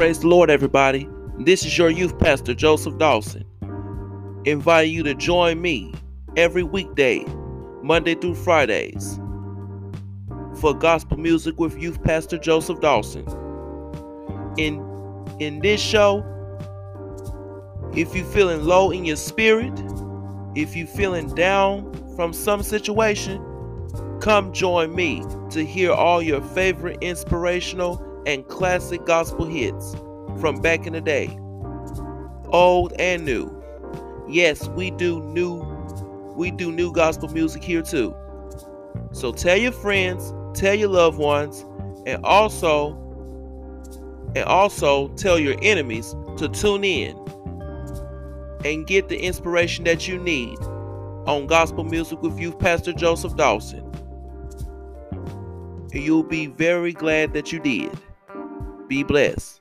Praise the Lord, everybody. This is your youth pastor, Joseph Dawson, inviting you to join me every weekday, Monday through Fridays, for gospel music with youth pastor Joseph Dawson. In in this show, if you're feeling low in your spirit, if you're feeling down from some situation, come join me to hear all your favorite inspirational and classic gospel hits from back in the day, old and new. Yes, we do new we do new gospel music here too. So tell your friends, tell your loved ones, and also and also tell your enemies to tune in and get the inspiration that you need on gospel music with youth pastor Joseph Dawson. You'll be very glad that you did. Be blessed.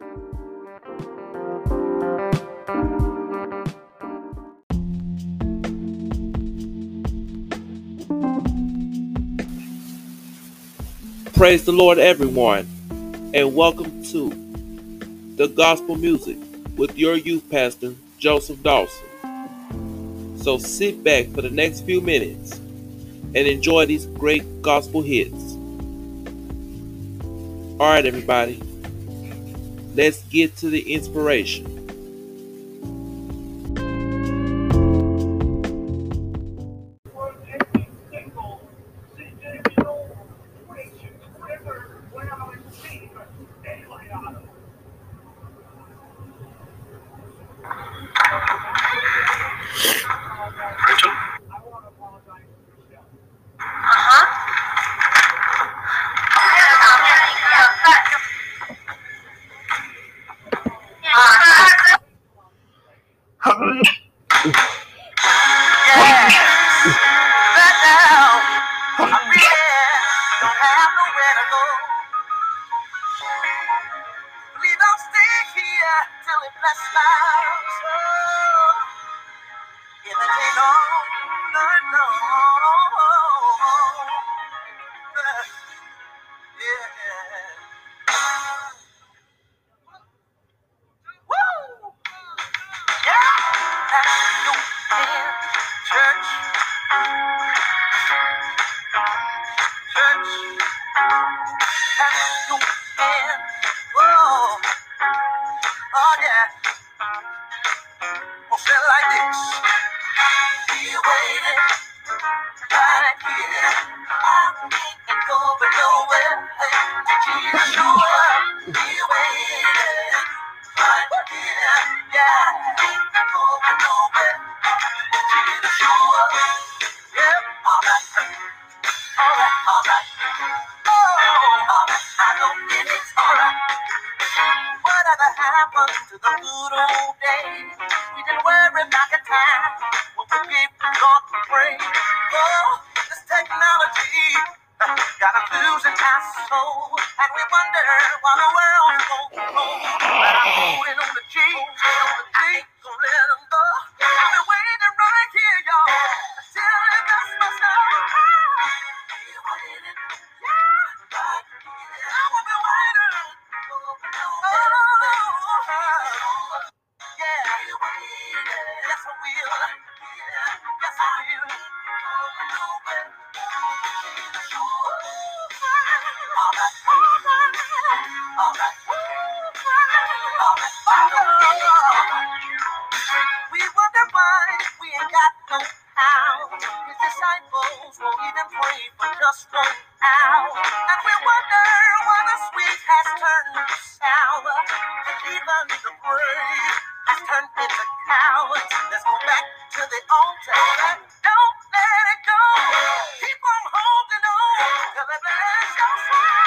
Praise the Lord, everyone, and welcome to the gospel music with your youth pastor, Joseph Dawson. So sit back for the next few minutes and enjoy these great gospel hits. All right, everybody, let's get to the inspiration. baby, show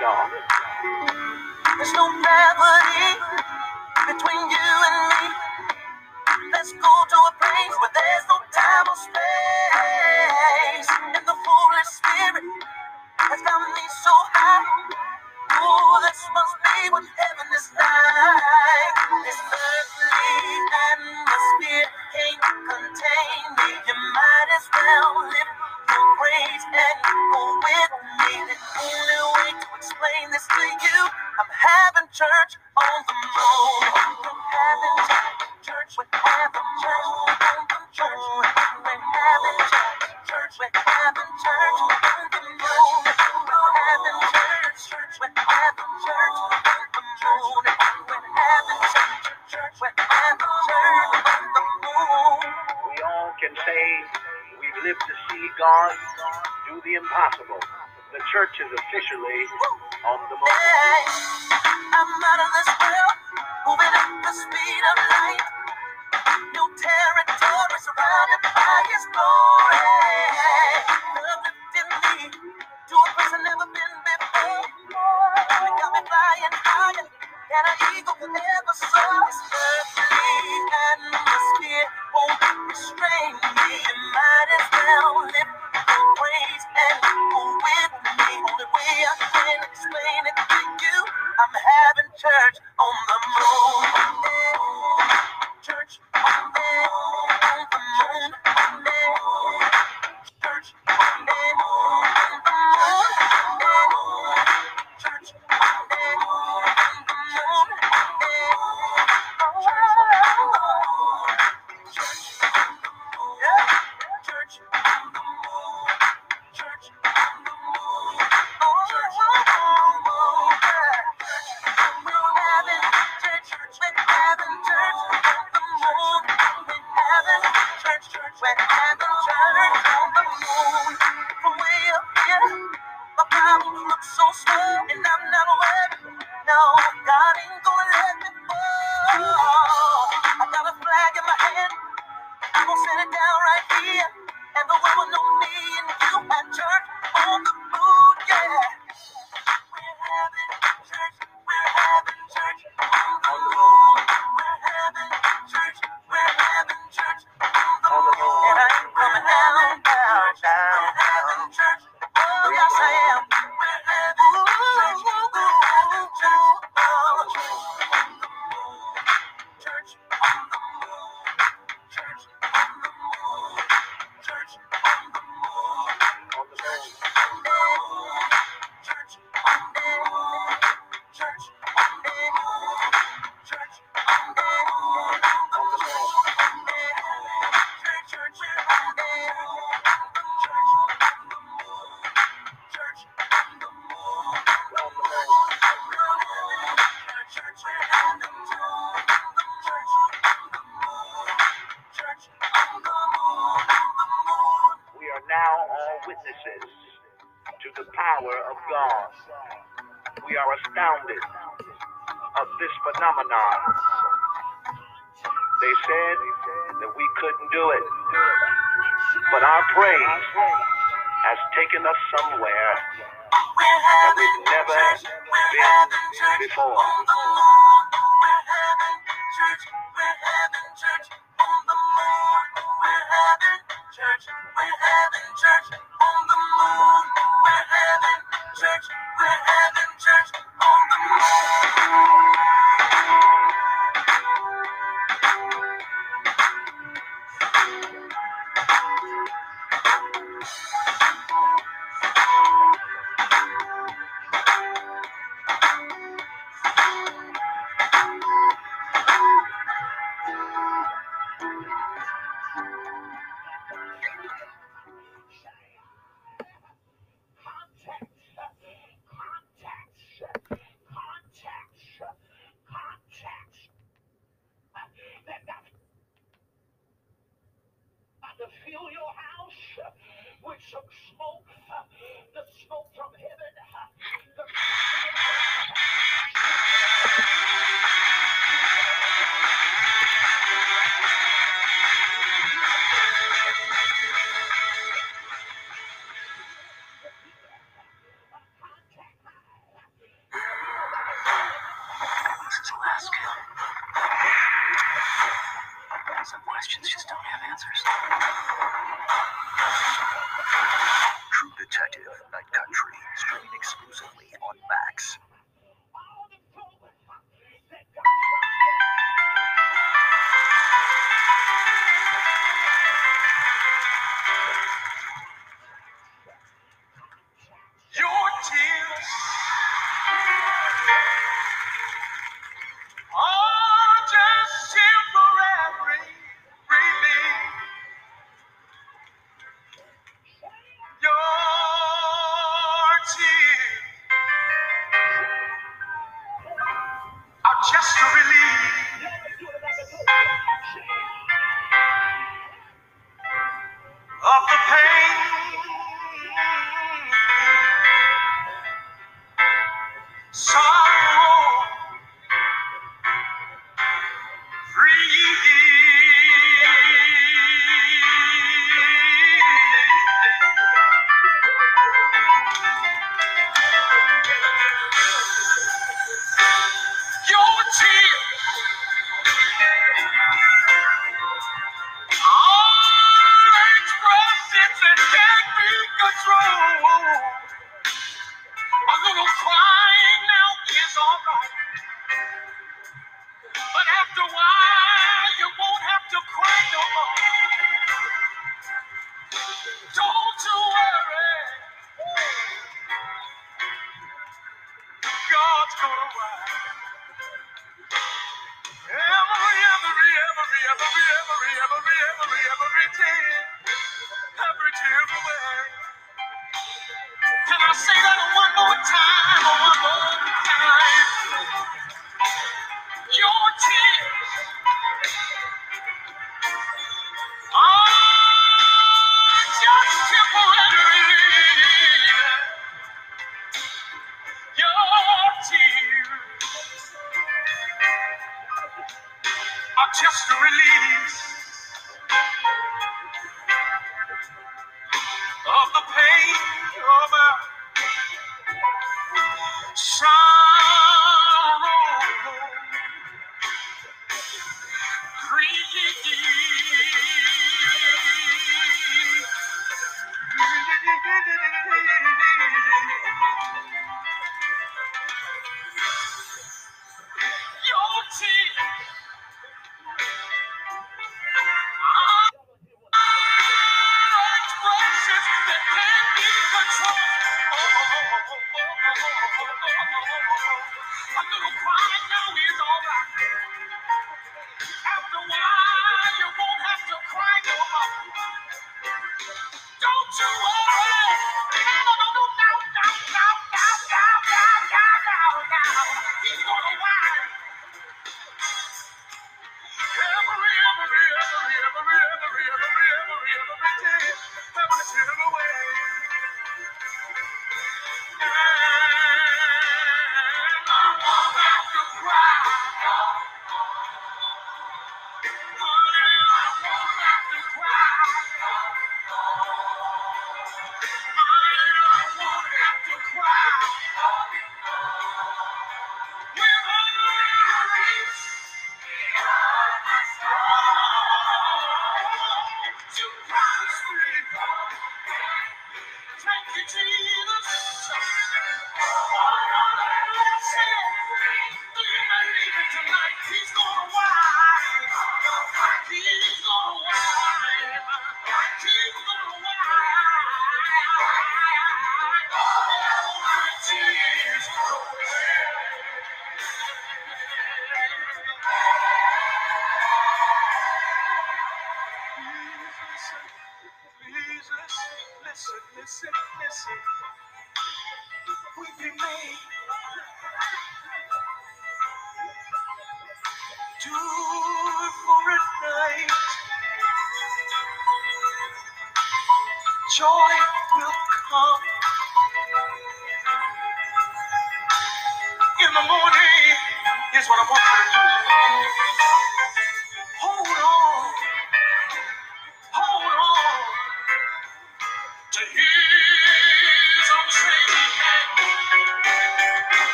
There's no math church is officially on the market. phenomenon. They said that we couldn't do it, but our praise has taken us somewhere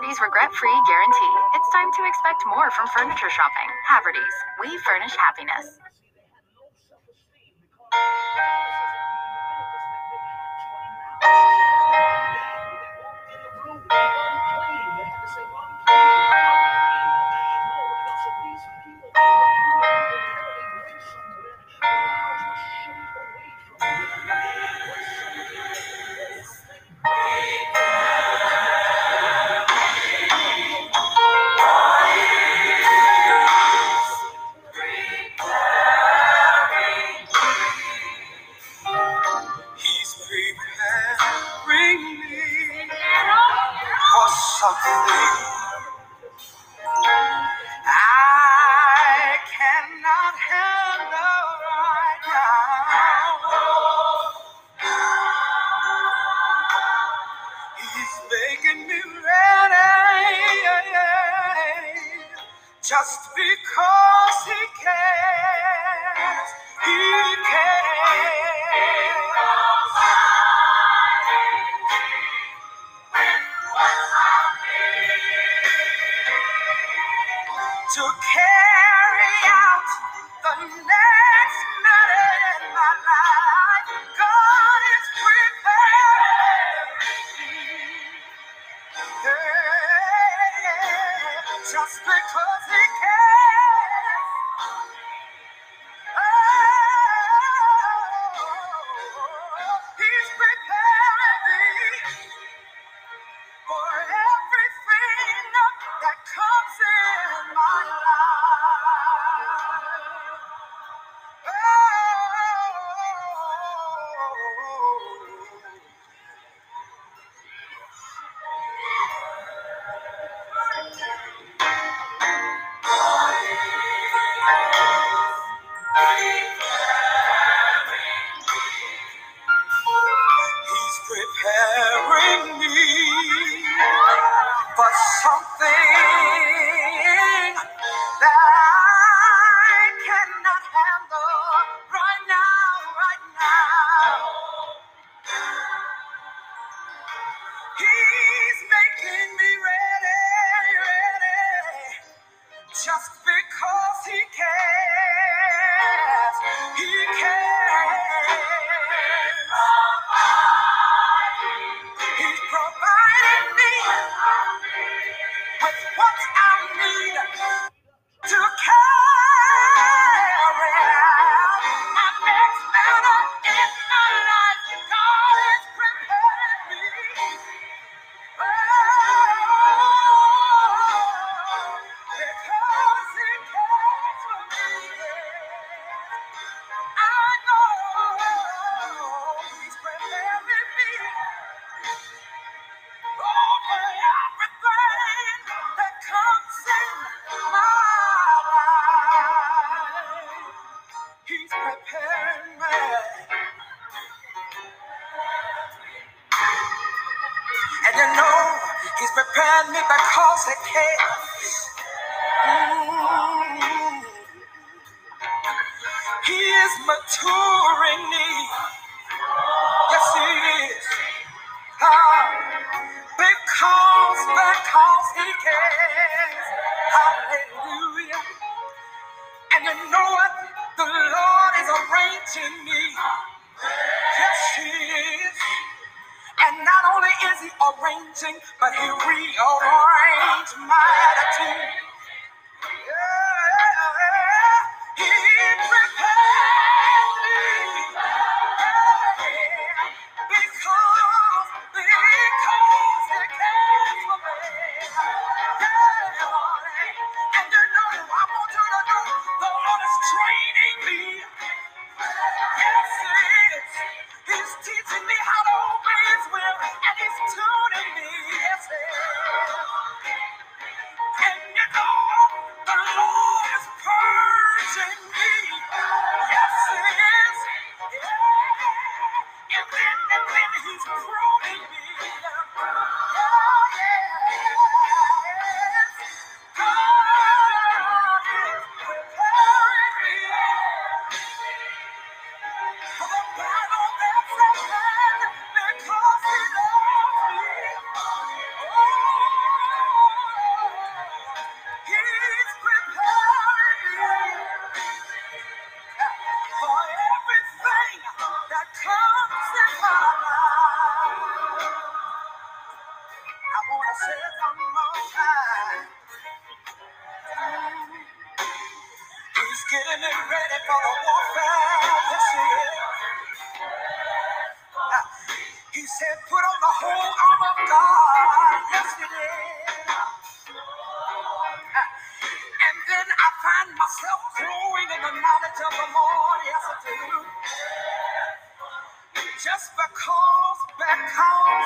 Haverty's regret-free guarantee. It's time to expect more from furniture shopping. Haverty's, we furnish happiness.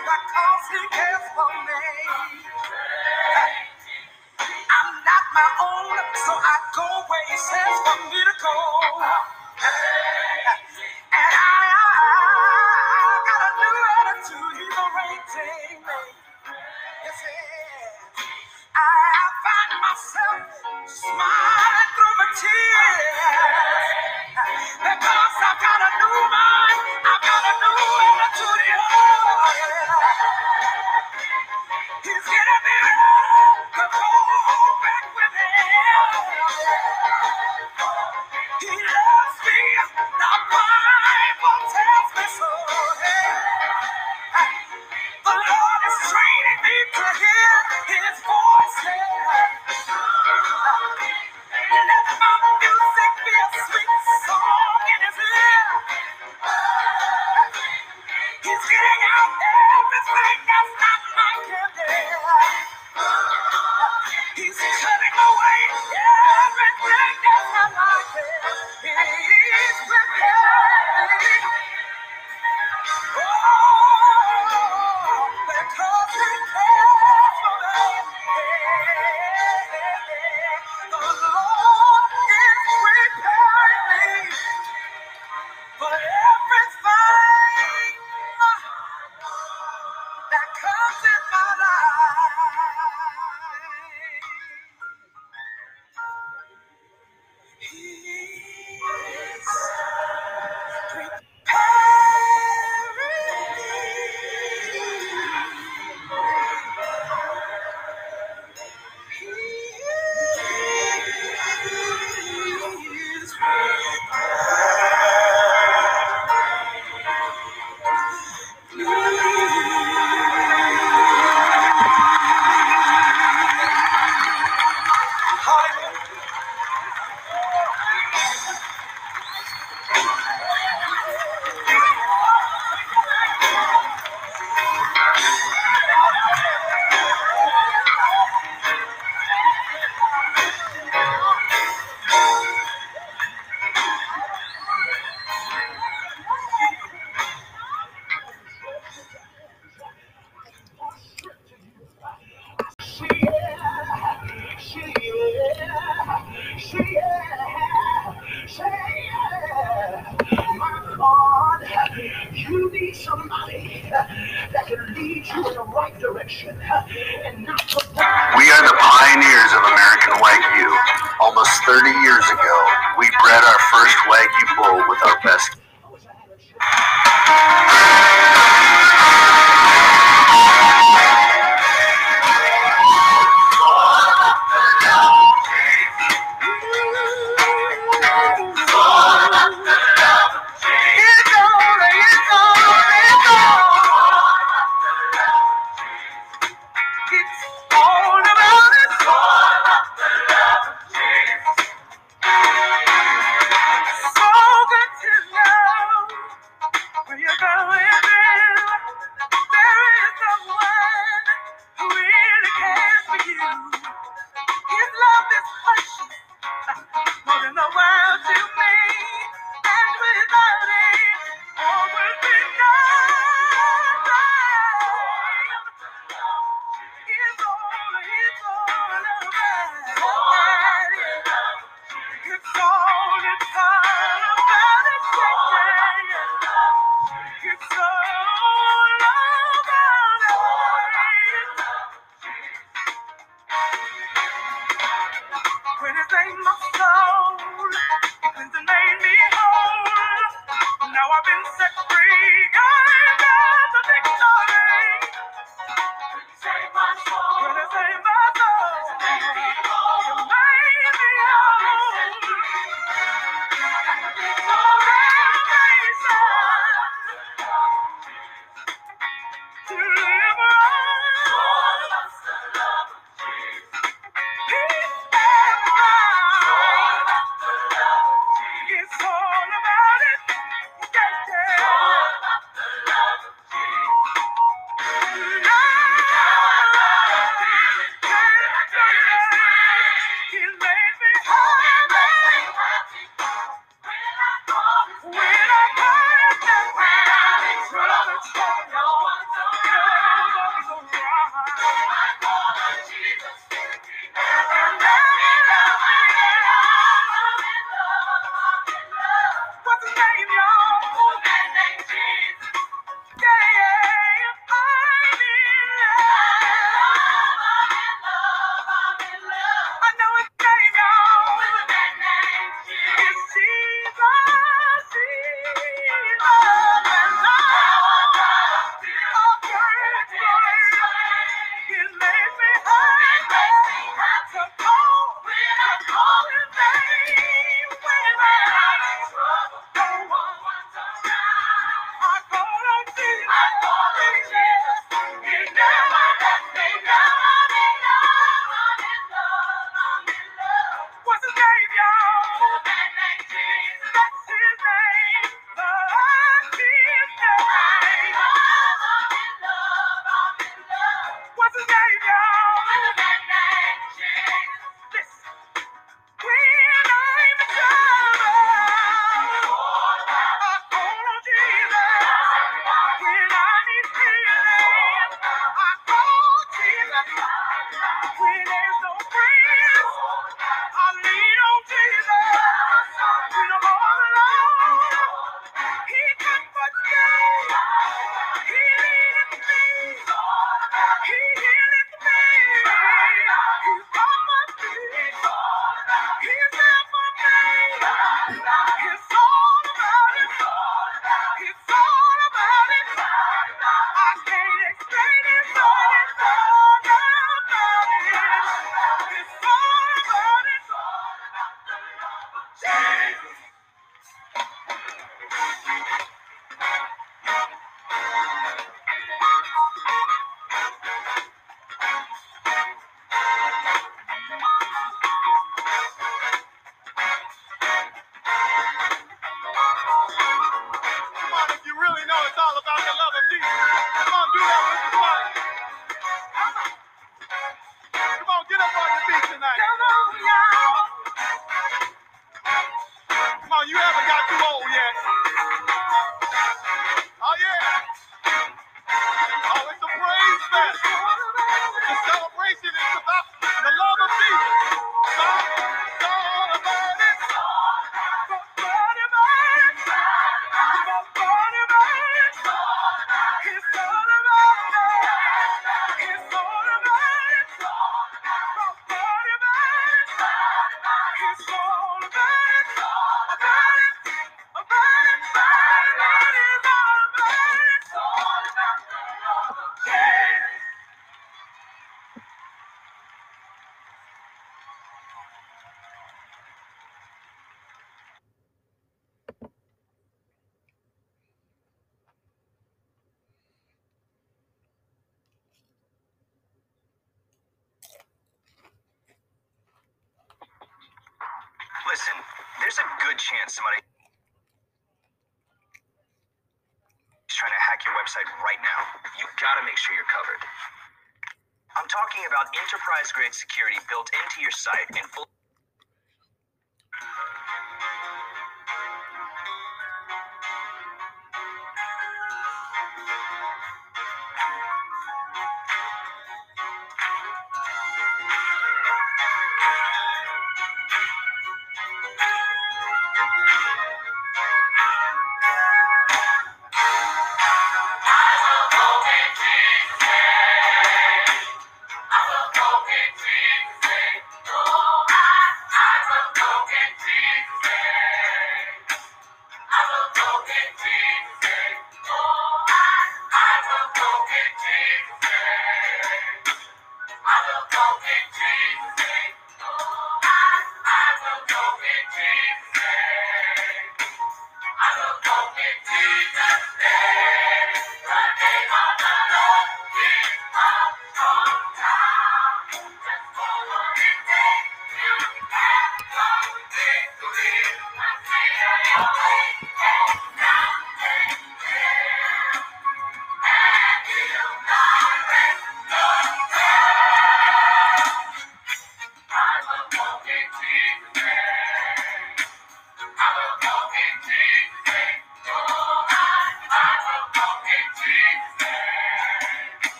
That's what calls he cares for me. I'm not my own, so I go where he says for me to go.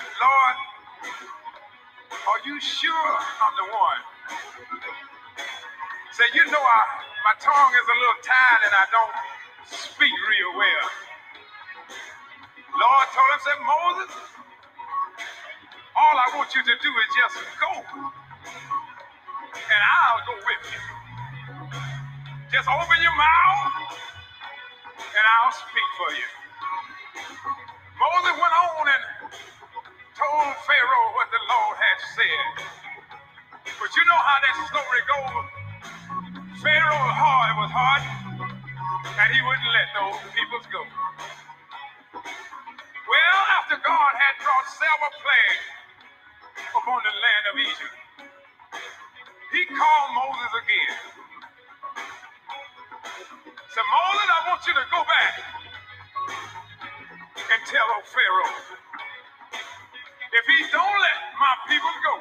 Lord, are you sure I'm the one? Say, you know, I, my tongue is a little tired and I don't speak real well. Lord told him, said, Moses, all I want you to do is just go. And I'll go with you. Just open your mouth and I'll speak for you. Moses went on and told Pharaoh what the Lord had said. But you know how that story goes. Pharaoh's heart was hard, and he wouldn't let those peoples go. Well, after God had brought several plagues upon the land of Egypt, he called Moses again. Said, Moses, I want you to go back and tell old Pharaoh, if he don't let my people go,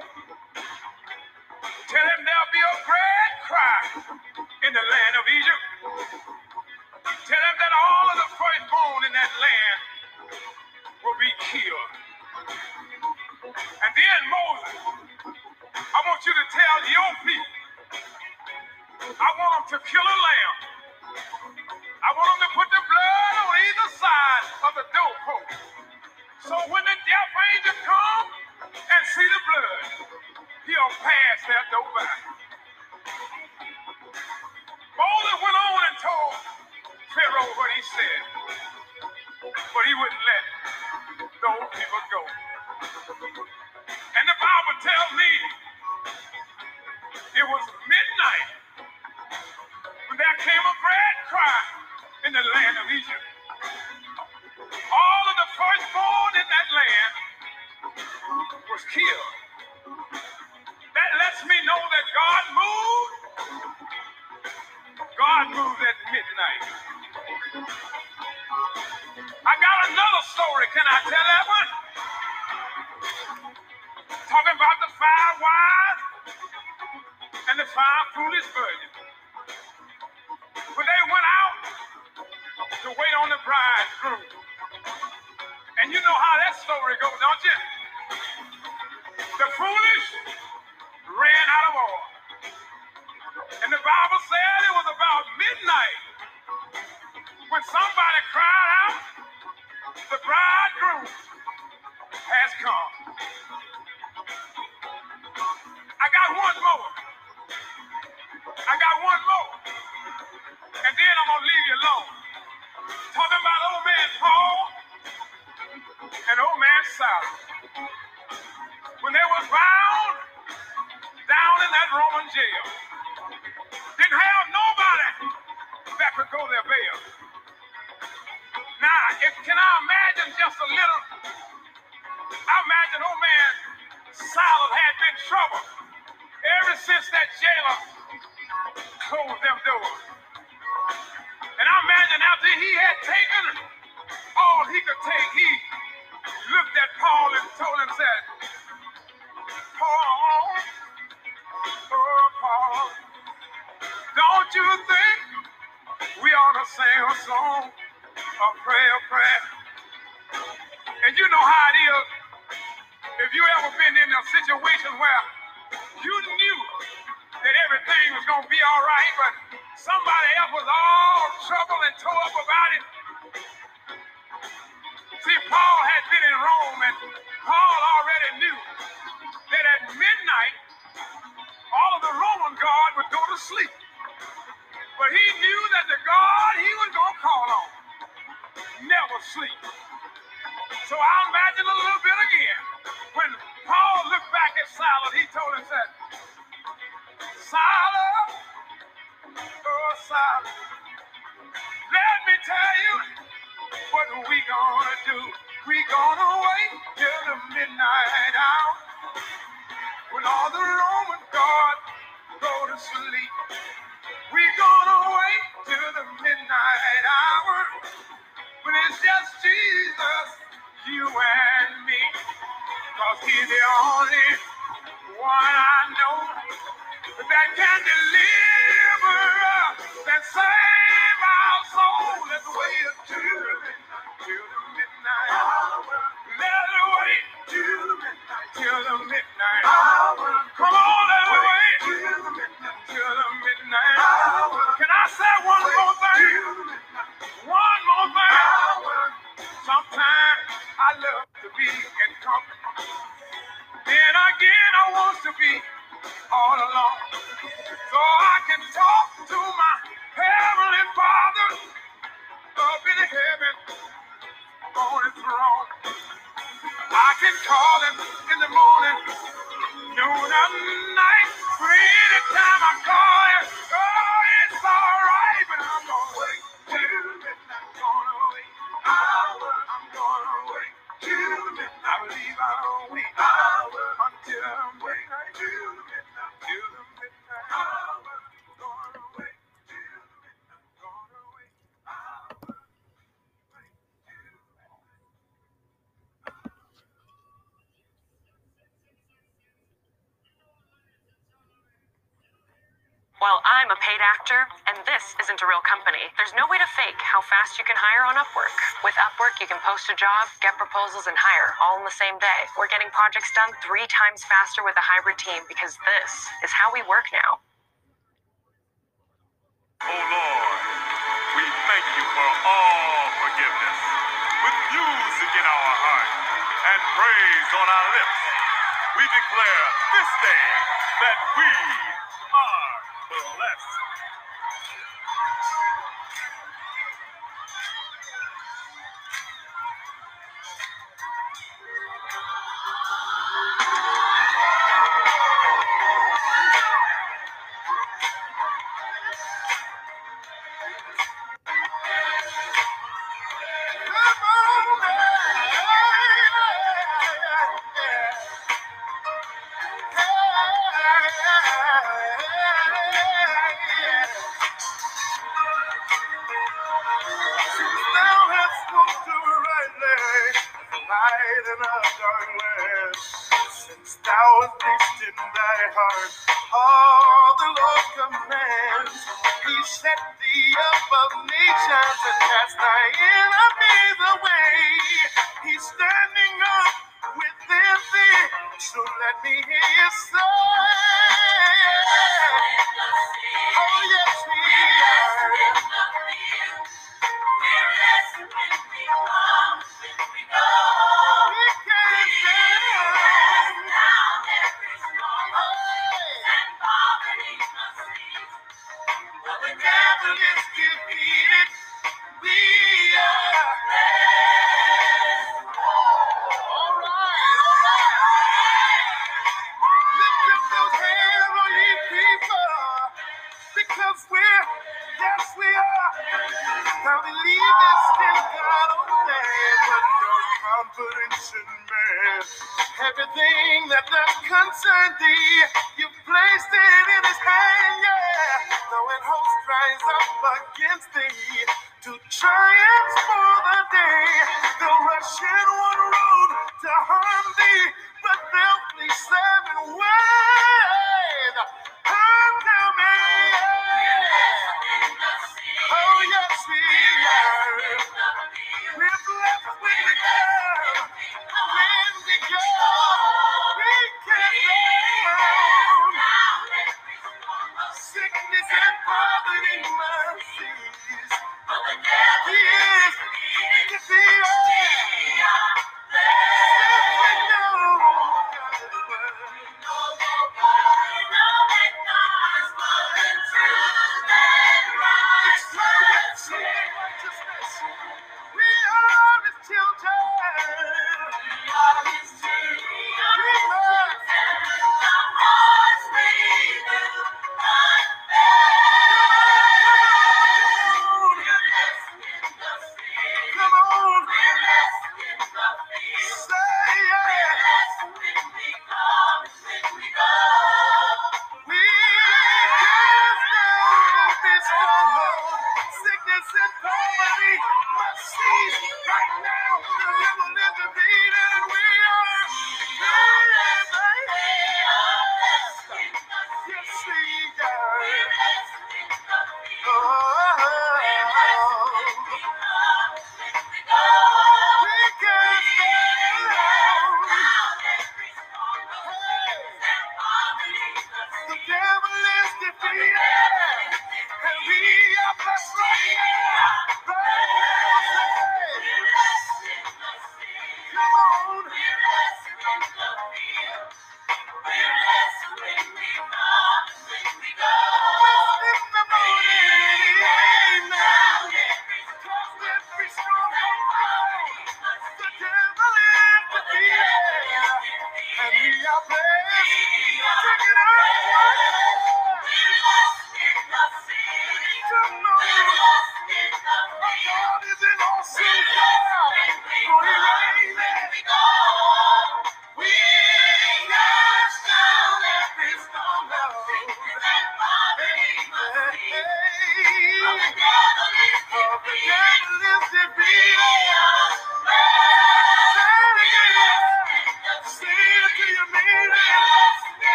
tell him there'll be a great cry in the land of Egypt. Tell him that all of the firstborn in that land will be killed. And then Moses, I want you to tell your people, I want them to kill a lamb. I want them to put the blood on either side of the doorpost. So when the death angel come and see the blood, he'll pass that door by. Moses went on and told Pharaoh what he said, but he wouldn't let those people go. And the Bible tells me it was midnight when there came a great cry in the land of Egypt. Was killed. That lets me know that God moved. God moved at midnight. I got another story. Can I tell that one? Talking about the five wise and the five foolish virgins. When they went out to wait on the bridegroom. And you know how that story goes, don't you? The foolish ran out of oil. And the Bible said it was about midnight when somebody cried out, the bridegroom has come. I got one more. I got one more. And then I'm going to leave you alone. Talking about bound down in that Roman jail, didn't have nobody that could go their bail. Now, if, can I imagine just a little? I imagine old man Silas had been trouble ever since that jailer closed them doors. And I imagine after he had song, a prayer, prayer? And you know how it is. If you ever been in a situation where you knew that everything was gonna be all right, but somebody else was all trouble and tore up about it. See, Paul had been in Rome, and Paul already knew that at midnight, all of the Roman guard would go to sleep. But he knew that the God he was call on never sleep. So I imagine a little bit again. When Paul looked back at Silas, he told him, said, Silas, oh Silas, let me tell you what we gonna do. We gonna wait till the midnight hour when all the Roman guard go to sleep. Can deliver us and save our soul. Let's wait until the midnight, till the midnight hour. Let's wait till the midnight, till the midnight hour. Come on, let's wait till the midnight, till the midnight hour. Can I say one more thing? One more thing. Sometimes I love to be in company. Then again, I want to be all alone. So I can talk to my Heavenly Father up in heaven on his throne. I can call him in the morning, noon and night. Anytime I call him, I'm a paid actor, and this isn't a real company. There's no way to fake how fast you can hire on Upwork. With Upwork, you can post a job, get proposals, and hire all in the same day. We're getting projects done three times faster with a hybrid team because this is how we work now. Oh Lord, we thank you for all forgiveness. With music in our heart and praise on our lips, we declare this day that we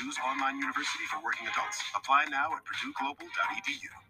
Purdue's online university for working adults. Apply now at purdueglobal.edu.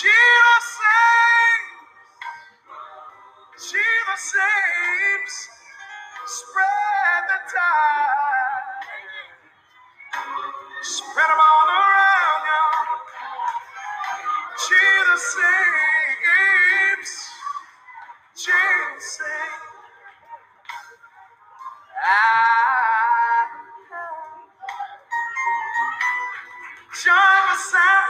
Jesus saves. Jesus saves. Spread the tide. Spread 'em all around, y'all. She saves. Jesus saves. Ah. John Messiah.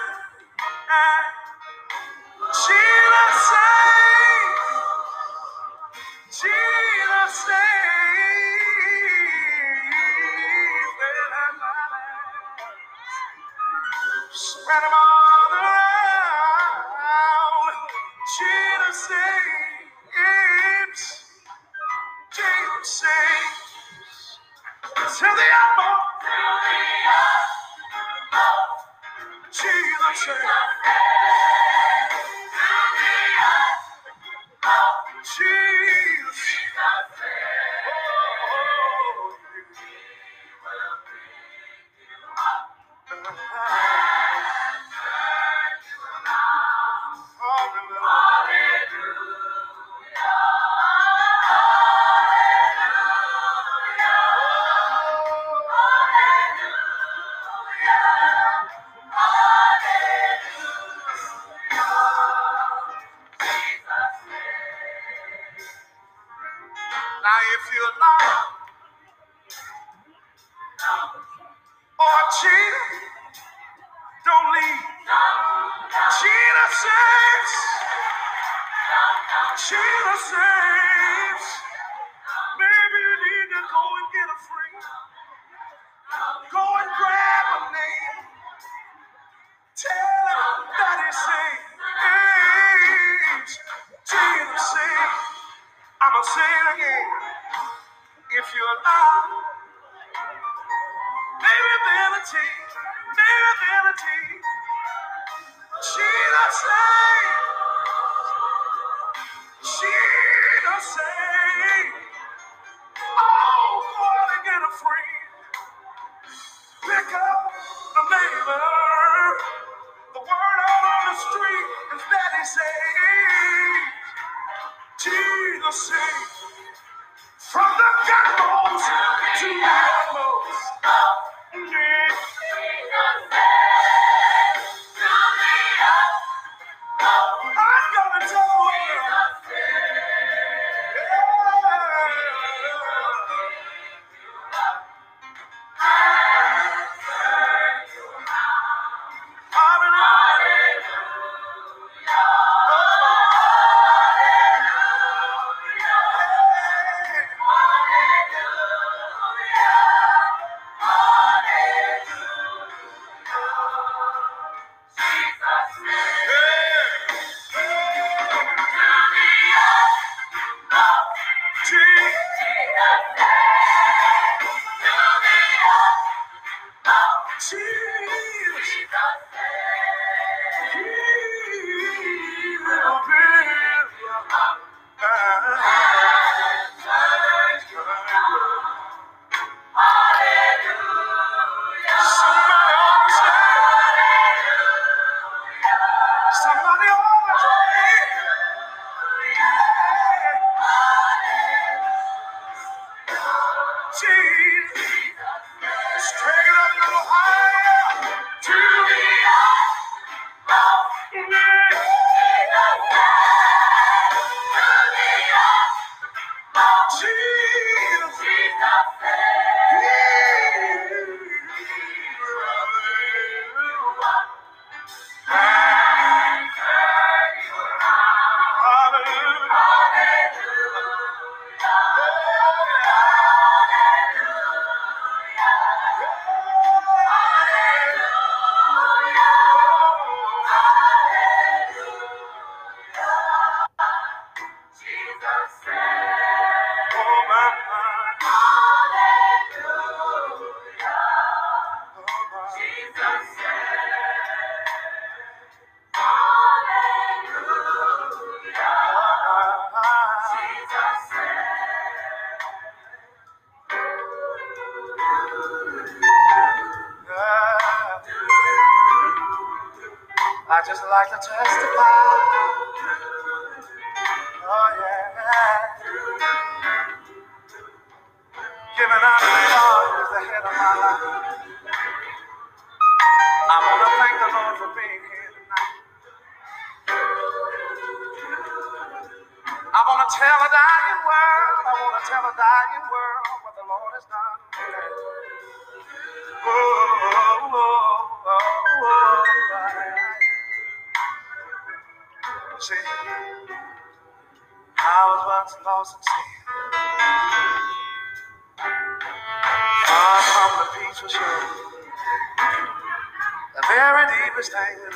Like to testify. Far from the peaceful shore. The very deepest angle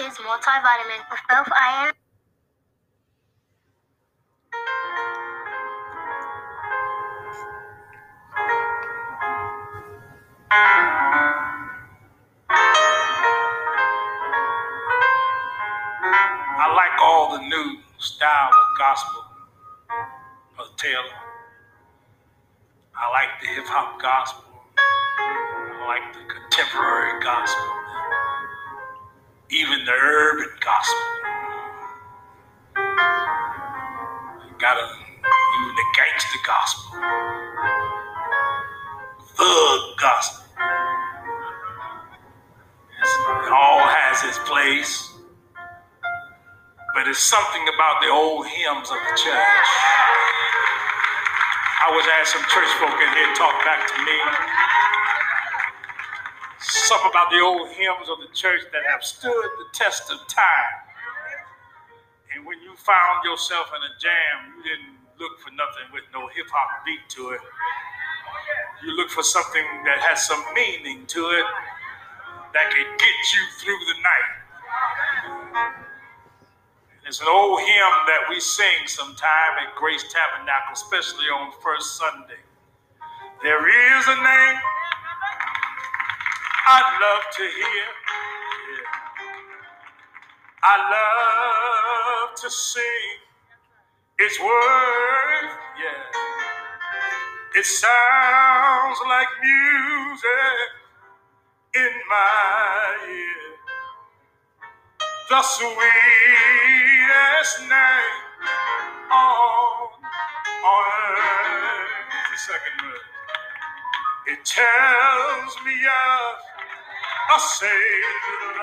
only kids multivitamin with both iron. Place. But it's something about the old hymns of the church. I was at some church folk in here talk back to me. Something about the old hymns of the church that have stood the test of time. And when you found yourself in a jam, you didn't look for nothing with no hip hop beat to it. You look for something that has some meaning to it that can get you through the night. It's an old hymn that we sing sometime at Grace Tabernacle, especially on first Sunday. There is a name I love to hear. I love to sing It's worth, yeah. It sounds like music in my ear. The sweetest name on, earth. The second verse. It tells me of a Savior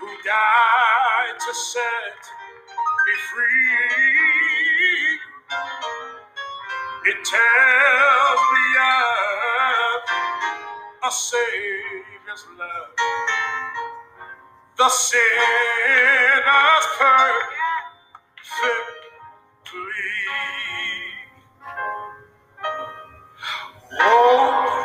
who died to set me free. It tells me of a Savior's love, the sinner's perfect plea. Oh,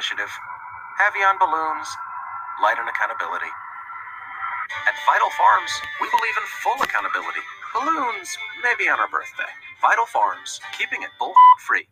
initiative. Heavy on balloons, light on accountability. At Vital Farms, we believe in full accountability. Balloons, maybe on our birthday. Vital Farms, keeping it bull free.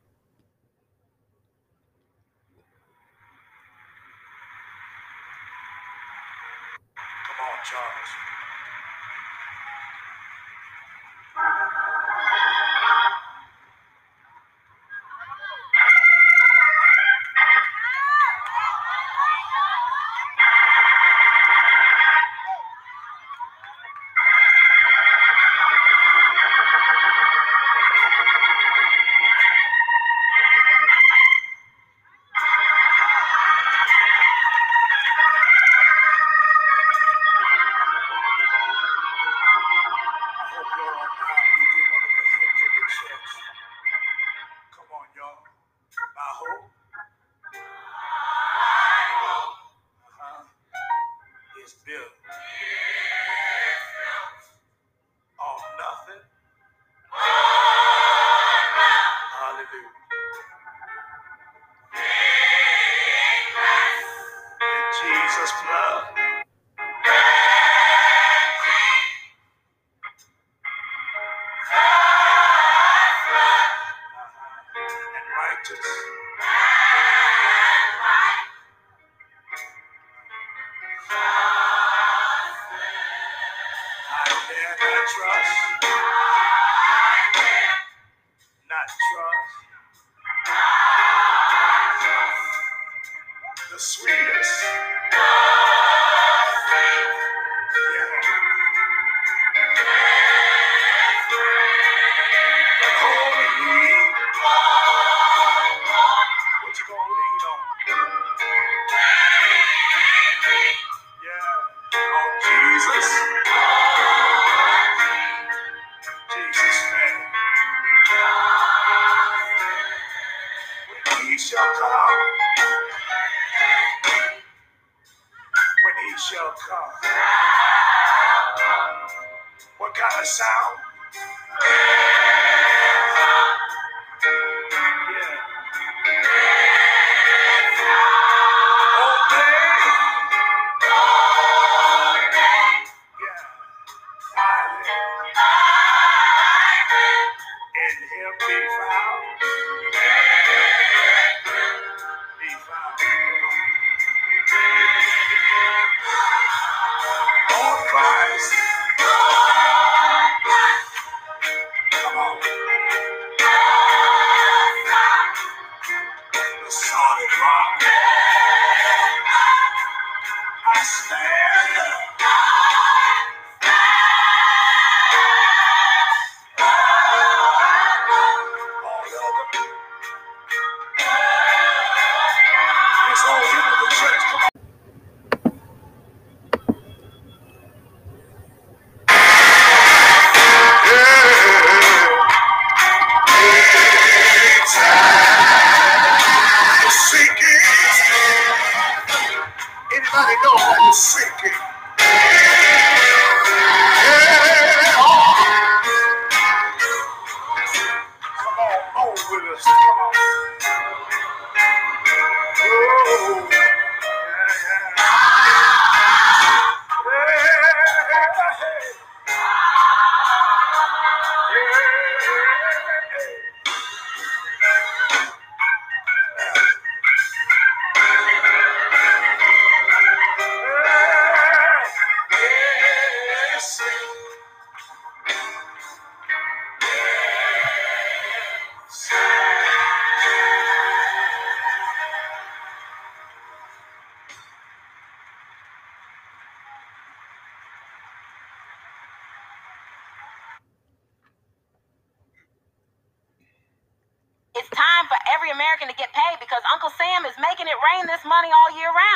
this money all year round.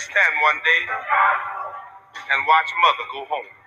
understand one day and watch mother go home.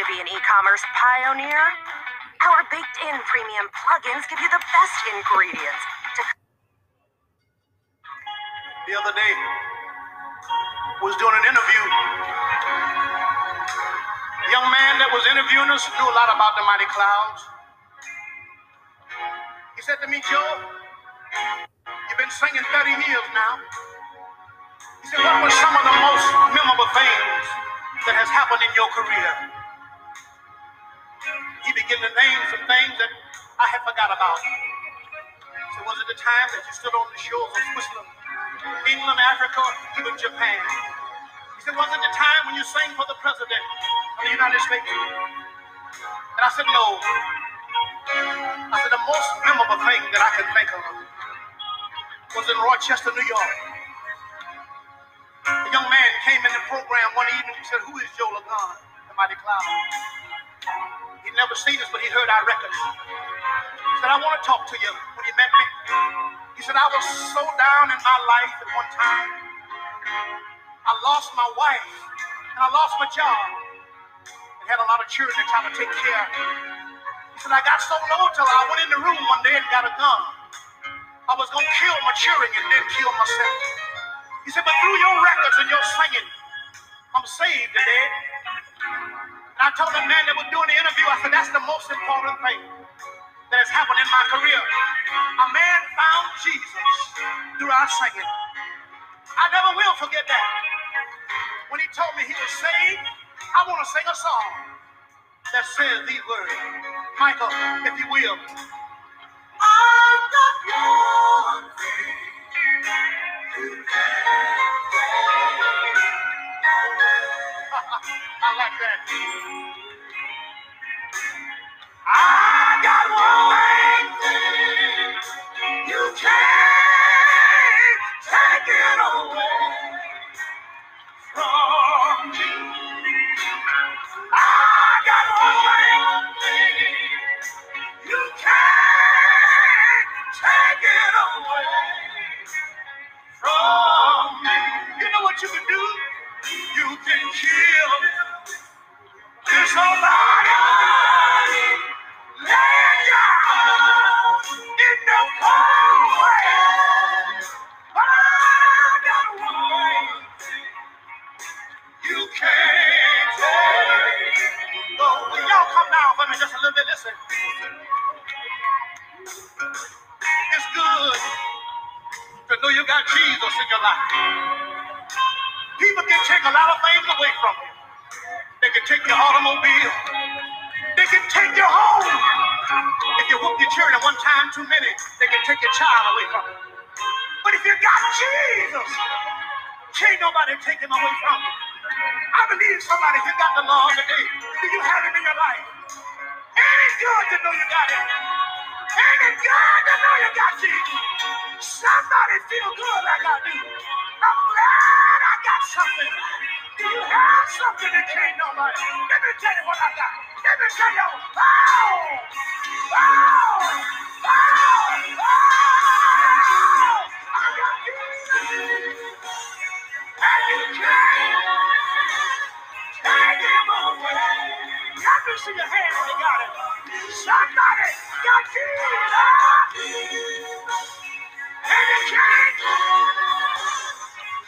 To be an e-commerce pioneer? Our baked-in premium plugins give you the best ingredients to the other day was doing an interview. The young man that was interviewing us knew a lot about the mighty clouds. He said to me, Joe, you've been singing 30 years now. He said, what were some of the most memorable things that has happened in your career? He began to name some things that I had forgot about. So was it the time that you stood on the shores of Switzerland? England, Africa, even Japan. He said, Was it the time when you sang for the president of the United States? And I said, No. I said, The most memorable thing that I can think of was in Rochester, New York. A young man came in the program one evening and said, Who is Joe Ligon, the mighty cloud? He'd never seen us, but he heard our records. He said, I want to talk to you when he met me. He said, I was so down in my life at one time. I lost my wife and I lost my job. I had a lot of children to try to take care. He said, I got so low till I went in the room one day and got a gun. I was going to kill my children and then kill myself. He said, but through your records and your singing, I'm saved today. And I told the man that was doing the interview, I said, that's the most important thing that has happened in my career. A man found Jesus through our singing. I never will forget that. When he told me he was saved, I want to sing a song that says these words. Michael, if you will. I'm not your I like that. I got one thing you can't take it away from me. I got one thing you can't take it away from me. You know what you can do? You can kill somebody. Lay down in the But I got one thing you can't take. Y'all come down for me just a little bit, listen. It's good to know you got Jesus in your life. People can take a lot of things away from you. They can take your automobile. They can take your home. If you whoop your children one time too many, they can take your child away from you. But if you got Jesus, can't nobody take him away from you. I believe somebody, if you got the Lord today, do you have him in your life? Ain't it good to know you got him? Ain't it good to know you got Jesus? Somebody feel good like I do. I'm got something. Do you have something that can't nobody? Let me tell you what I got. Let me tell you. Oh! Oh! Oh! Oh! I got Jesus. And you can't take him away. Let me see your hand when you got it. Somebody got Jesus. And you can't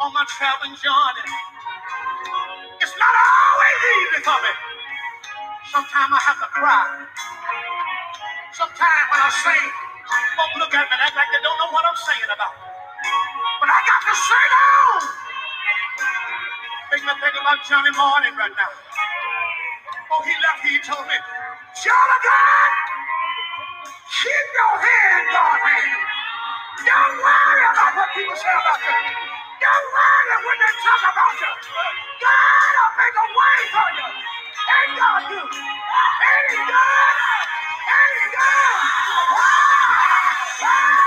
on my traveling journey. It's not always easy coming. Sometimes I have to cry. Sometimes when I sing, folks look at me and act like they don't know what I'm singing about. But I got to sing on. Make me think about Johnny Morning right now. Oh, he left, he told me, Jonathan, keep your head in God's hand. Don't worry about what people say about you. Don't worry when they talk about you. God will make a way for you. Ain't God do? Ain't God? Ain't God? Ah! Ah!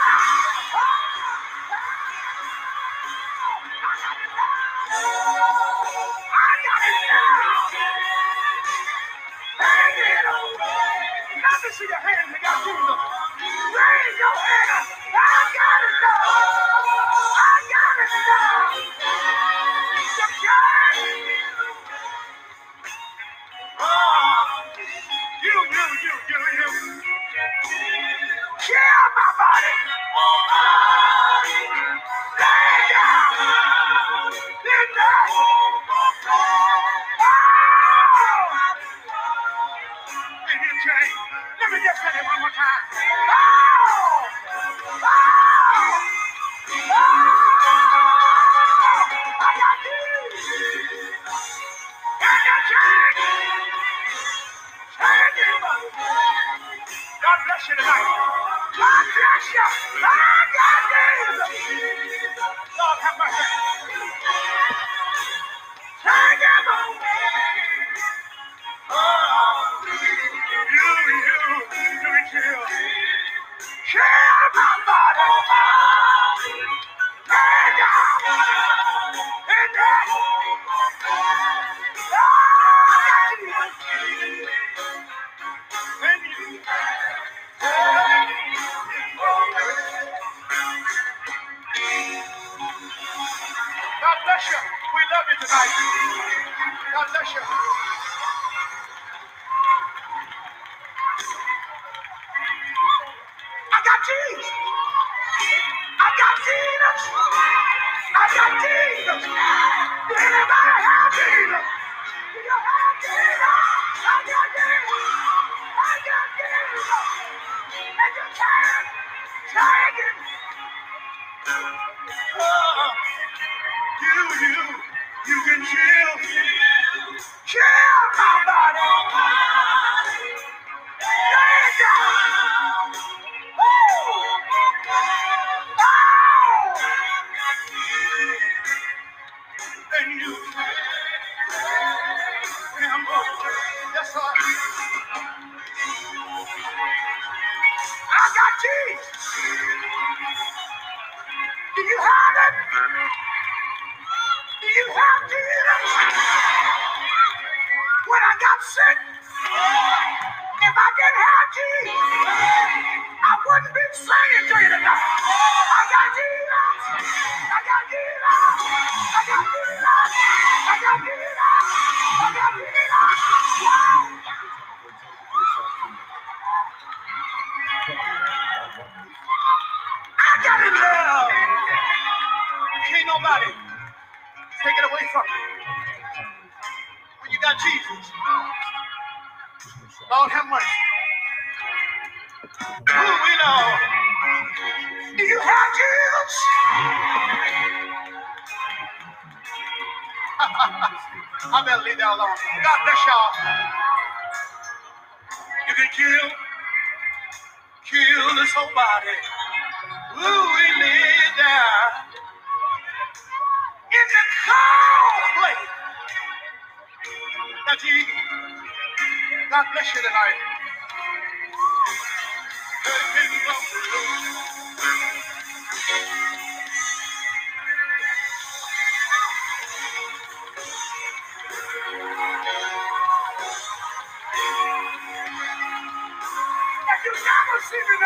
I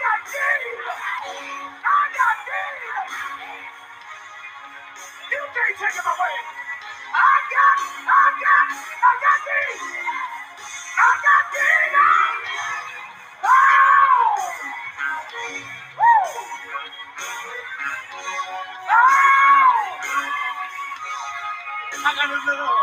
got Jesus. I got Jesus. You can't take him away. I got, I got, I got Jesus. I got Jesus. Oh! Woo! Oh! I got a little.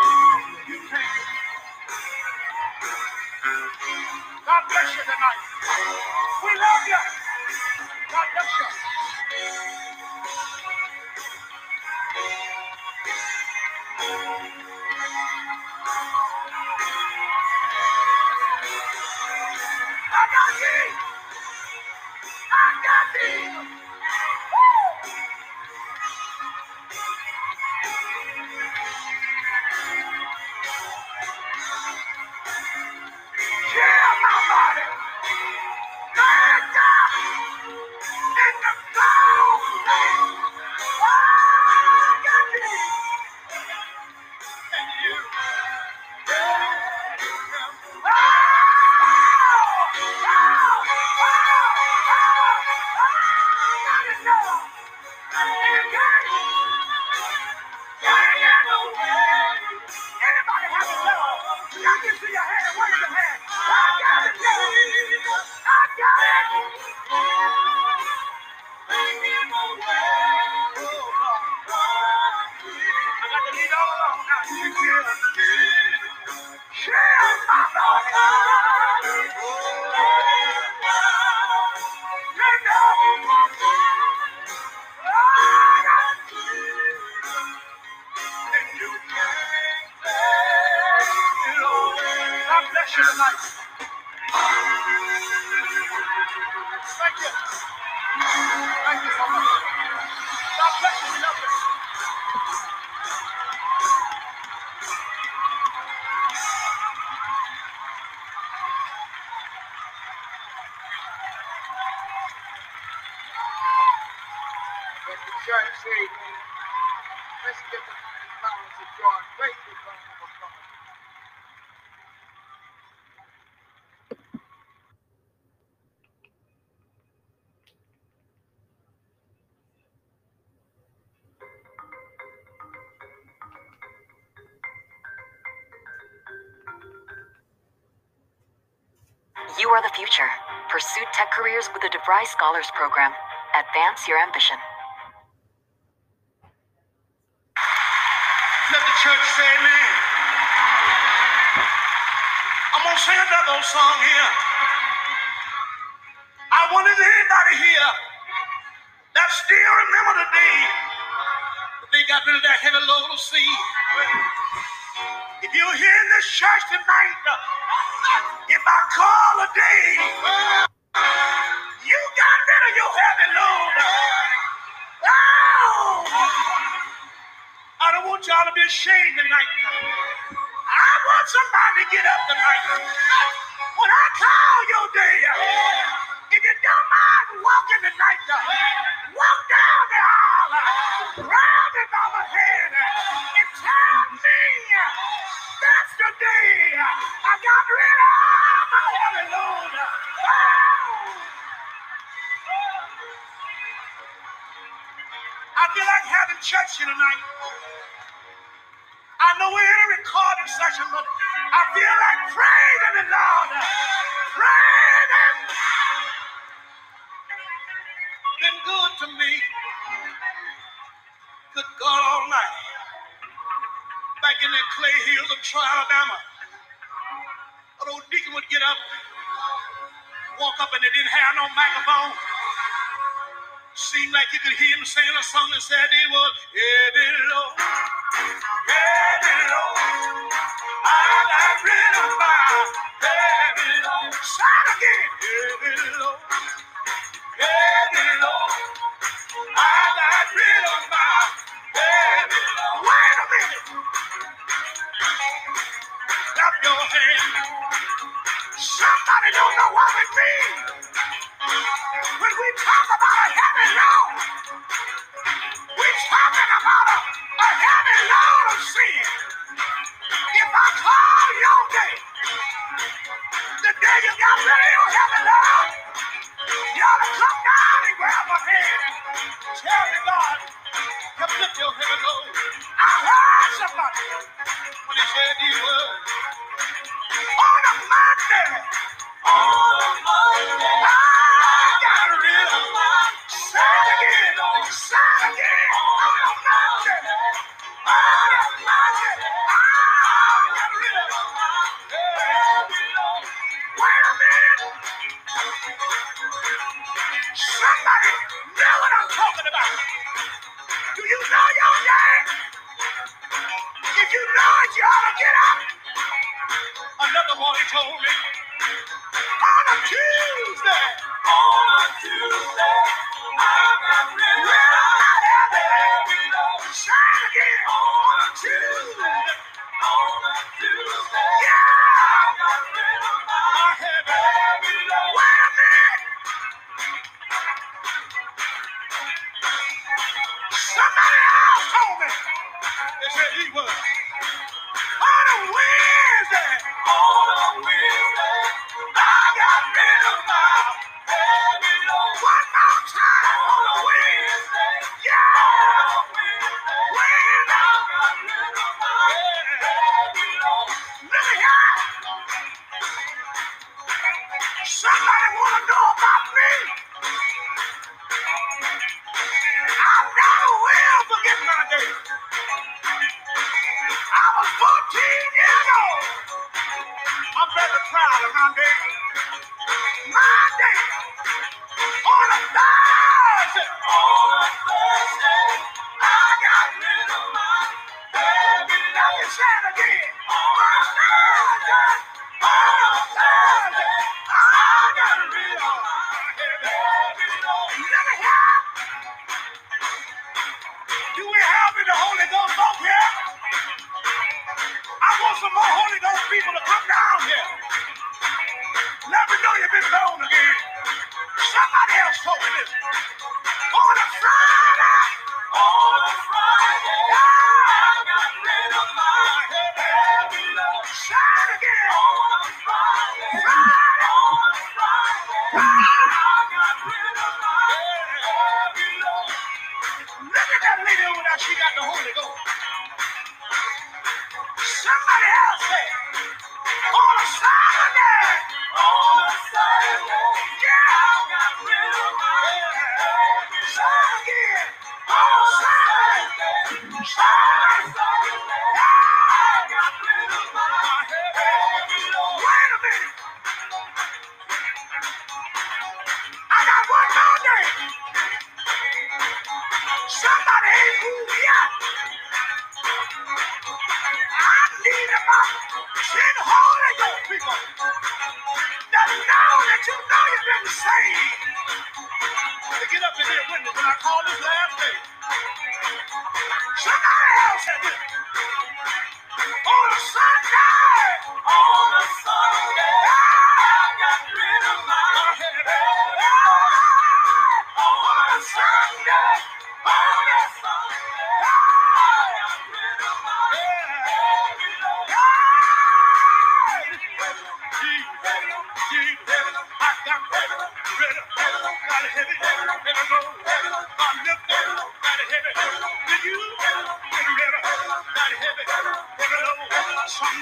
the future. Pursue tech careers with the DeVry Scholars Program. Advance your ambition. him sang a song and said he would. Yeah.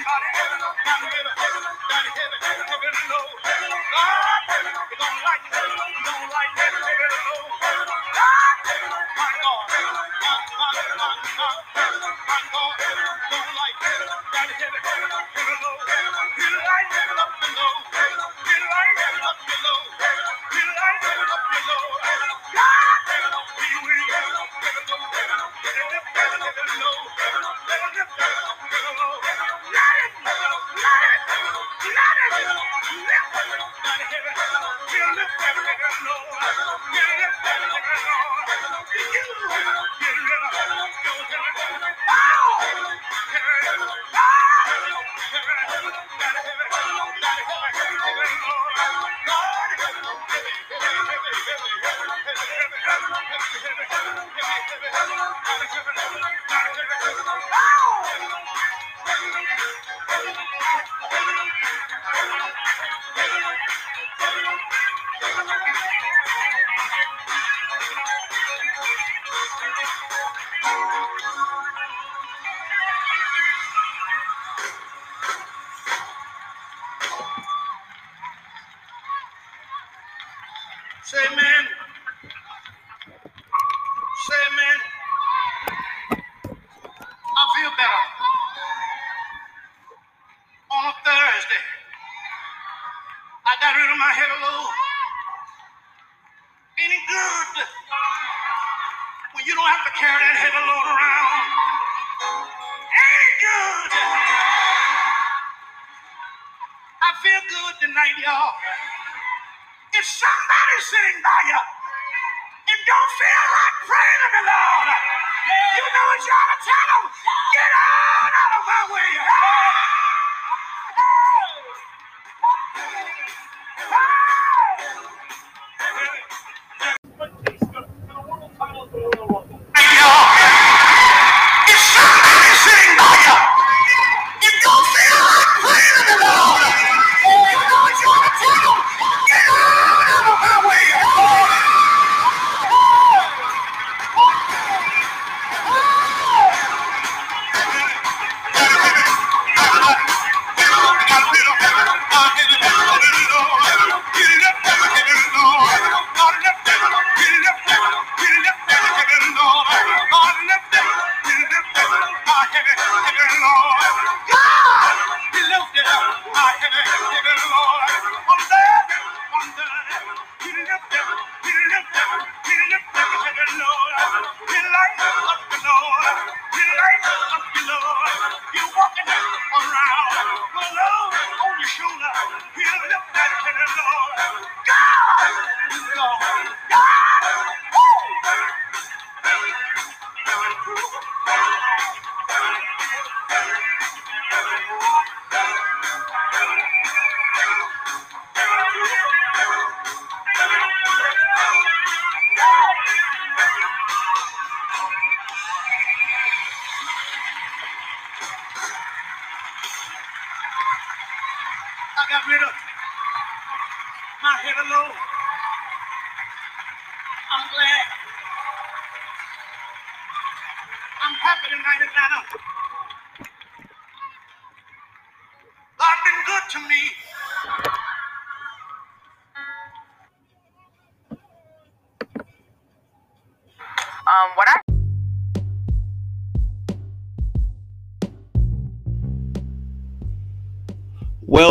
Don't like it, don't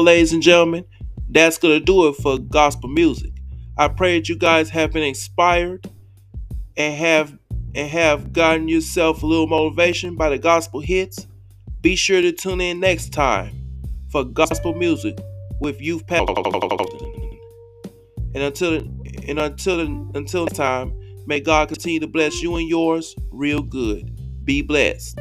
ladies and gentlemen, that's going to do it for gospel music. I pray that you guys have been inspired and have and have gotten yourself a little motivation by the gospel hits. Be sure to tune in next time for gospel music with Youth Pastor. And until and until until time, may God continue to bless you and yours real good. Be blessed.